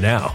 now.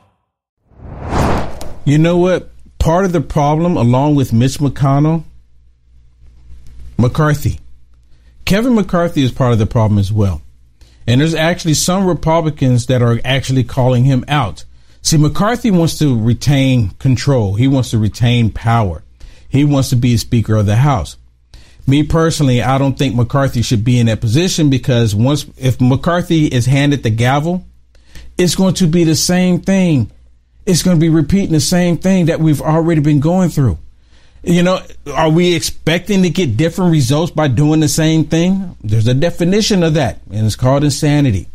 You know what? Part of the problem, along with Mitch McConnell, McCarthy. Kevin McCarthy is part of the problem as well. And there's actually some Republicans that are actually calling him out. See, McCarthy wants to retain control. He wants to retain power. He wants to be Speaker of the House. Me personally, I don't think McCarthy should be in that position because once, if McCarthy is handed the gavel, it's going to be the same thing. It's going to be repeating the same thing that we've already been going through. You know, are we expecting to get different results by doing the same thing? There's a definition of that, and it's called insanity.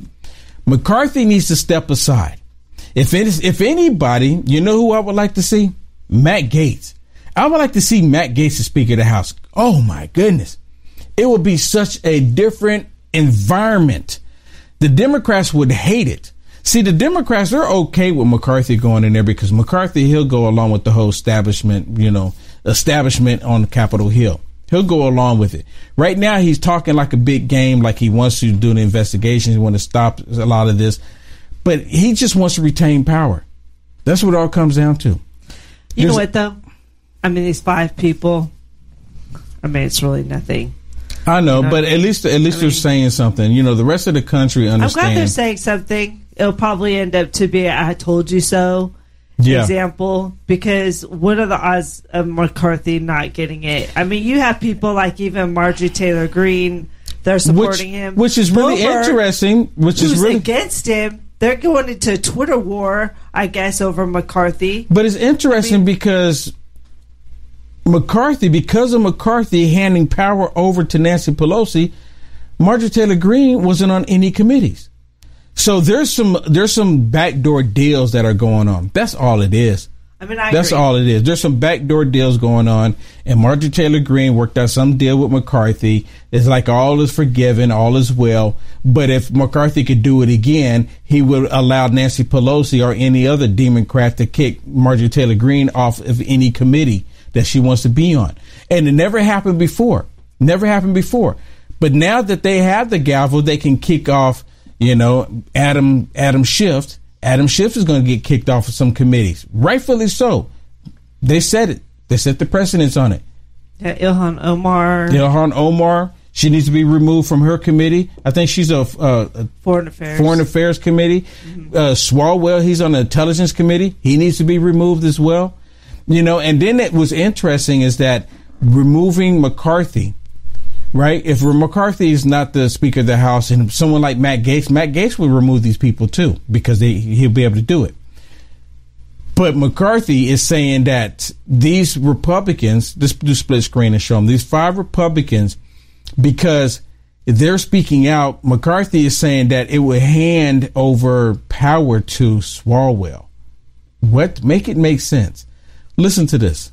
McCarthy needs to step aside. If it is, if anybody, you know who I would like to see? Matt Gaetz. I would like to see Matt Gaetz as Speaker of the House. Oh my goodness. It would be such a different environment. The Democrats would hate it. See, the Democrats, they're okay with McCarthy going in there because McCarthy, he'll go along with the whole establishment, you know, establishment on Capitol Hill. He'll go along with it. Right now, he's talking like a big game, like he wants to do an investigation. He wants to stop a lot of this, but he just wants to retain power. That's what it all comes down to. You There's- know what though? I mean, these five people. I mean, it's really nothing. I know, You know, but at least at least I they're mean- saying something. You know, the rest of the country understands. I'm glad they're saying something. It'll probably end up to be "I told you so" Yeah. example because what are the odds of McCarthy not getting it? I mean, you have people like even Marjorie Taylor Greene. They're which, supporting him, which is really interesting. Which is really, against him? They're going into a Twitter war, I guess, over McCarthy. but it's interesting because McCarthy, because of McCarthy handing power over to Nancy Pelosi, Marjorie Taylor Greene wasn't on any committees. So there's some there's some backdoor deals that are going on. That's all it is. I mean, I That's agree. all it is. There's some backdoor deals going on, and Marjorie Taylor Greene worked out some deal with McCarthy. It's like all is forgiven, all is well. But if McCarthy could do it again, he would allow Nancy Pelosi or any other Democrat to kick Marjorie Taylor Greene off of any committee that she wants to be on. And it never happened before. Never happened before. But now that they have the gavel, they can kick off, you know, Adam Adam Schiff. Adam Schiff is going to get kicked off of some committees, rightfully so. They said it. They set the precedence on it. Yeah, Ilhan Omar, Ilhan Omar, she needs to be removed from her committee. I think she's a, uh, a Foreign Affairs. Foreign Affairs Committee. Uh, Swalwell, he's on the Intelligence Committee. He needs to be removed as well. You know, and then it was interesting is that removing McCarthy, right? If McCarthy is not the Speaker of the House and someone like Matt Gaetz, Matt Gaetz would remove these people too because they, he'll be able to do it. But McCarthy is saying that these Republicans, this do split screen and show them these five Republicans, because they're speaking out. McCarthy is saying that it would hand over power to Swalwell. What make it make sense? Listen to this.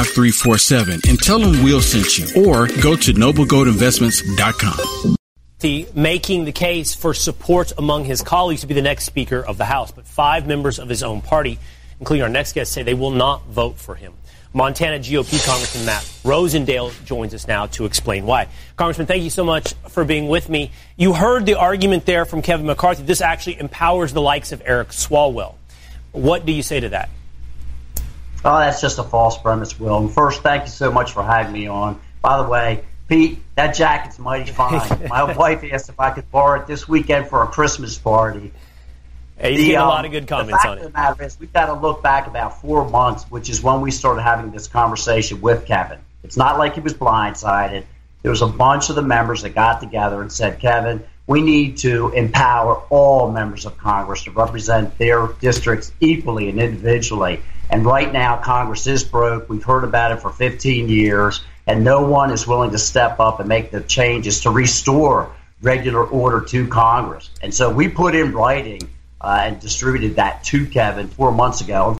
877-646-5347 and tell them we'll send you or go to noblegoldinvestments.com. the making the case for support among his colleagues to be the next Speaker of the House. But five members of his own party, including our next guest, say they will not vote for him. Montana GOP Congressman Matt Rosendale joins us now to explain why. Congressman, thank you so much for being with me. You heard the argument there from Kevin McCarthy. This actually empowers the likes of Eric Swalwell. What do you say to that? Oh, that's just a false premise, Will. And first, thank you so much for having me on. By the way, Pete, that jacket's mighty fine. My wife asked if I could borrow it this weekend for a Christmas party. Hey, The, getting a um, lot of good the comments fact on of it. the matter is, we've got to look back about four months, which is when we started having this conversation with Kevin. It's not like he was blindsided. There was a bunch of the members that got together and said, Kevin, we need to empower all members of Congress to represent their districts equally and individually. And right now, Congress is broke. We've heard about it for 15 years, and no one is willing to step up and make the changes to restore regular order to Congress. And so we put in writing uh, and distributed that to Kevin four months ago.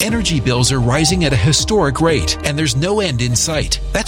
Energy bills are rising at a historic rate, and there's no end in sight. That's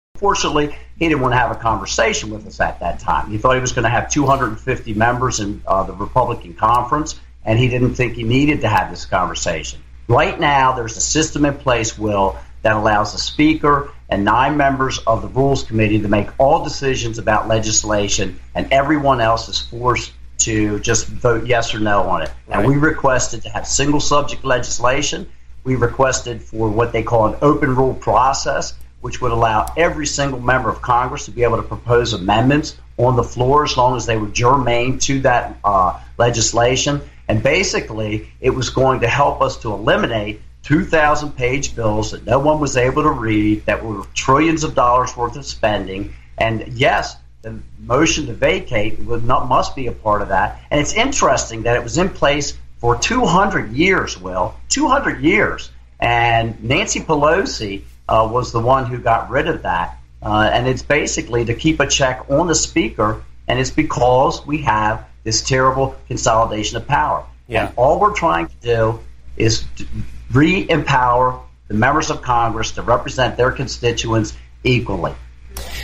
Fortunately, he didn't want to have a conversation with us at that time. He thought he was going to have 250 members in uh, the Republican conference, and he didn't think he needed to have this conversation. Right now, there's a system in place, Will, that allows the Speaker and nine members of the Rules Committee to make all decisions about legislation, and everyone else is forced to just vote yes or no on it. Right. And we requested to have single subject legislation. We requested for what they call an open rule process which would allow every single member of Congress to be able to propose amendments on the floor as long as they were germane to that uh, legislation. And basically, it was going to help us to eliminate 2,000 page bills that no one was able to read, that were trillions of dollars worth of spending. And yes, the motion to vacate would not, must be a part of that. And it's interesting that it was in place for 200 years, Will, 200 years. And Nancy Pelosi uh, was the one who got rid of that. Uh, and it's basically to keep a check on the speaker, and it's because we have this terrible consolidation of power. Yeah. And all we're trying to do is re empower the members of Congress to represent their constituents equally.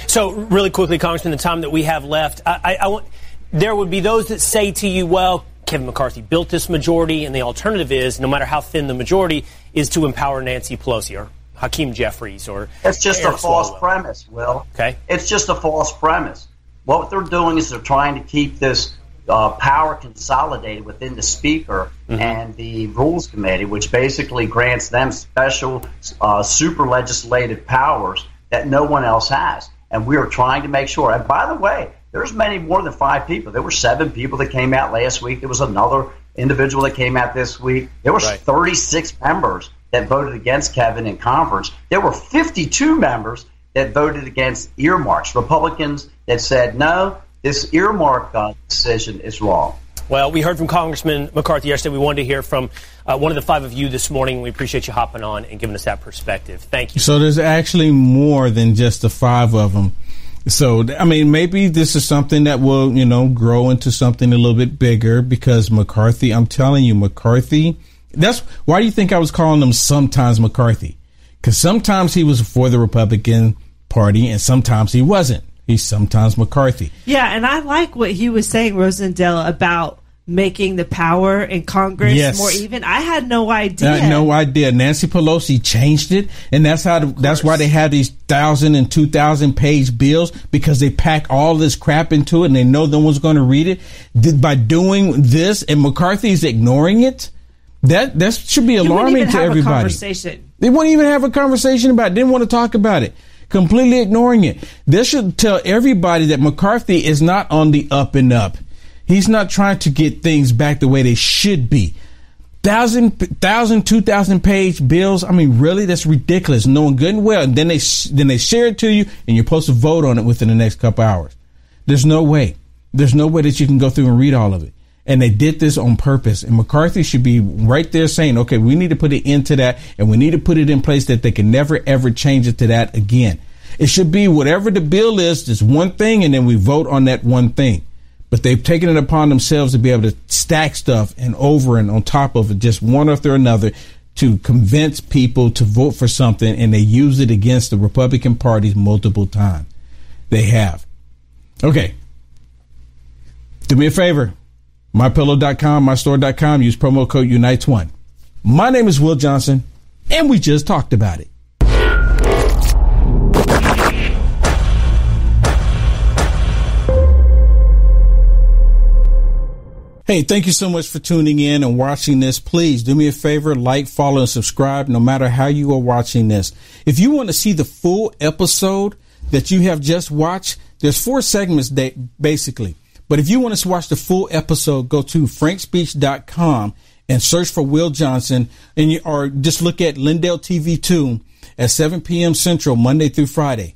So, really quickly, Congressman, the time that we have left, I, I, I want, there would be those that say to you, well, Kevin McCarthy built this majority, and the alternative is, no matter how thin the majority, is to empower Nancy Pelosi or Hakeem Jeffries or it's just Eric a false Swalwell. premise. Will Okay. it's just a false premise. What they're doing is they're trying to keep this uh, power consolidated within the speaker Mm-hmm. and the rules committee, which basically grants them special uh, super legislative powers that no one else has. And we are trying to make sure. And by the way, there's many more than five people. There were seven people that came out last week. There was another individual that came out this week. There was Right. 36 members that voted against Kevin in conference. There were 52 members that voted against earmarks. Republicans that said no, this earmark uh, decision is wrong. Well, we heard from Congressman McCarthy yesterday. We wanted to hear from uh, one of the five of you this morning. We appreciate you hopping on and giving us that perspective. Thank you. So there's actually more than just the five of them. So, I mean, maybe this is something that will, you know, grow into something a little bit bigger because McCarthy, I'm telling you, McCarthy, that's why do you think I was calling him sometimes McCarthy? Because sometimes he was for the Republican Party and sometimes he wasn't. He's sometimes McCarthy. Yeah, and I like what he was saying, Rosendale, about making the power in Congress Yes. more even. I had no idea. I had no idea. Nancy Pelosi changed it, and that's how. That's why they have these thousand and two thousand page bills because they pack all this crap into it, and they know no one's going to read it. By doing this, and McCarthy's ignoring it, that that should be alarming even to have a everybody. conversation. They wouldn't even have a conversation about it. Didn't want to talk about it. Completely ignoring it. This should tell everybody that McCarthy is not on the up and up. He's not trying to get things back the way they should be. Thousand, thousand, two thousand page bills. I mean, really, that's ridiculous. Knowing good and well, and then they then they share it to you, and you're supposed to vote on it within the next couple hours. There's no way. There's no way that you can go through and read all of it. And they did this on purpose. And McCarthy should be right there saying, okay, we need to put an end to that and we need to put it in place that they can never ever change it to that again. It should be whatever the bill is, just one thing, and then we vote on that one thing. But they've taken it upon themselves to be able to stack stuff and over and on top of it, just one after another, to convince people to vote for something, and they use it against the Republican parties multiple times. They have. Okay. Do me a favor. MyPillow.com, MyStore.com. Use promo code UNITES1. My name is Will Johnson, and we just talked about it. Hey, thank you so much for tuning in and watching this. Please do me a favor, like, follow, and subscribe no matter how you are watching this. If you want to see the full episode that you have just watched, there's four segments da- basically. But if you want to watch the full episode, go to frankspeech.com and search for Will Johnson and you, or just look at Lindell TV 2 at 7 p.m. Central, Monday through Friday.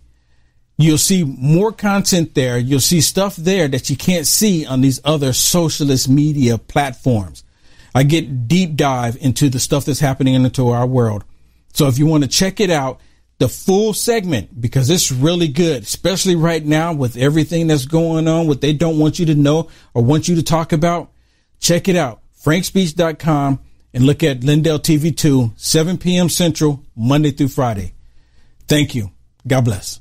You'll see more content there. You'll see stuff there that you can't see on these other socialist media platforms. I get deep dive into the stuff that's happening into our world. So if you want to check it out, the full segment, because it's really good, especially right now with everything that's going on, what they don't want you to know or want you to talk about, check it out. frankspeech.com and look at Lindell TV 2, 7 p.m. Central, Monday through Friday. Thank you. God bless.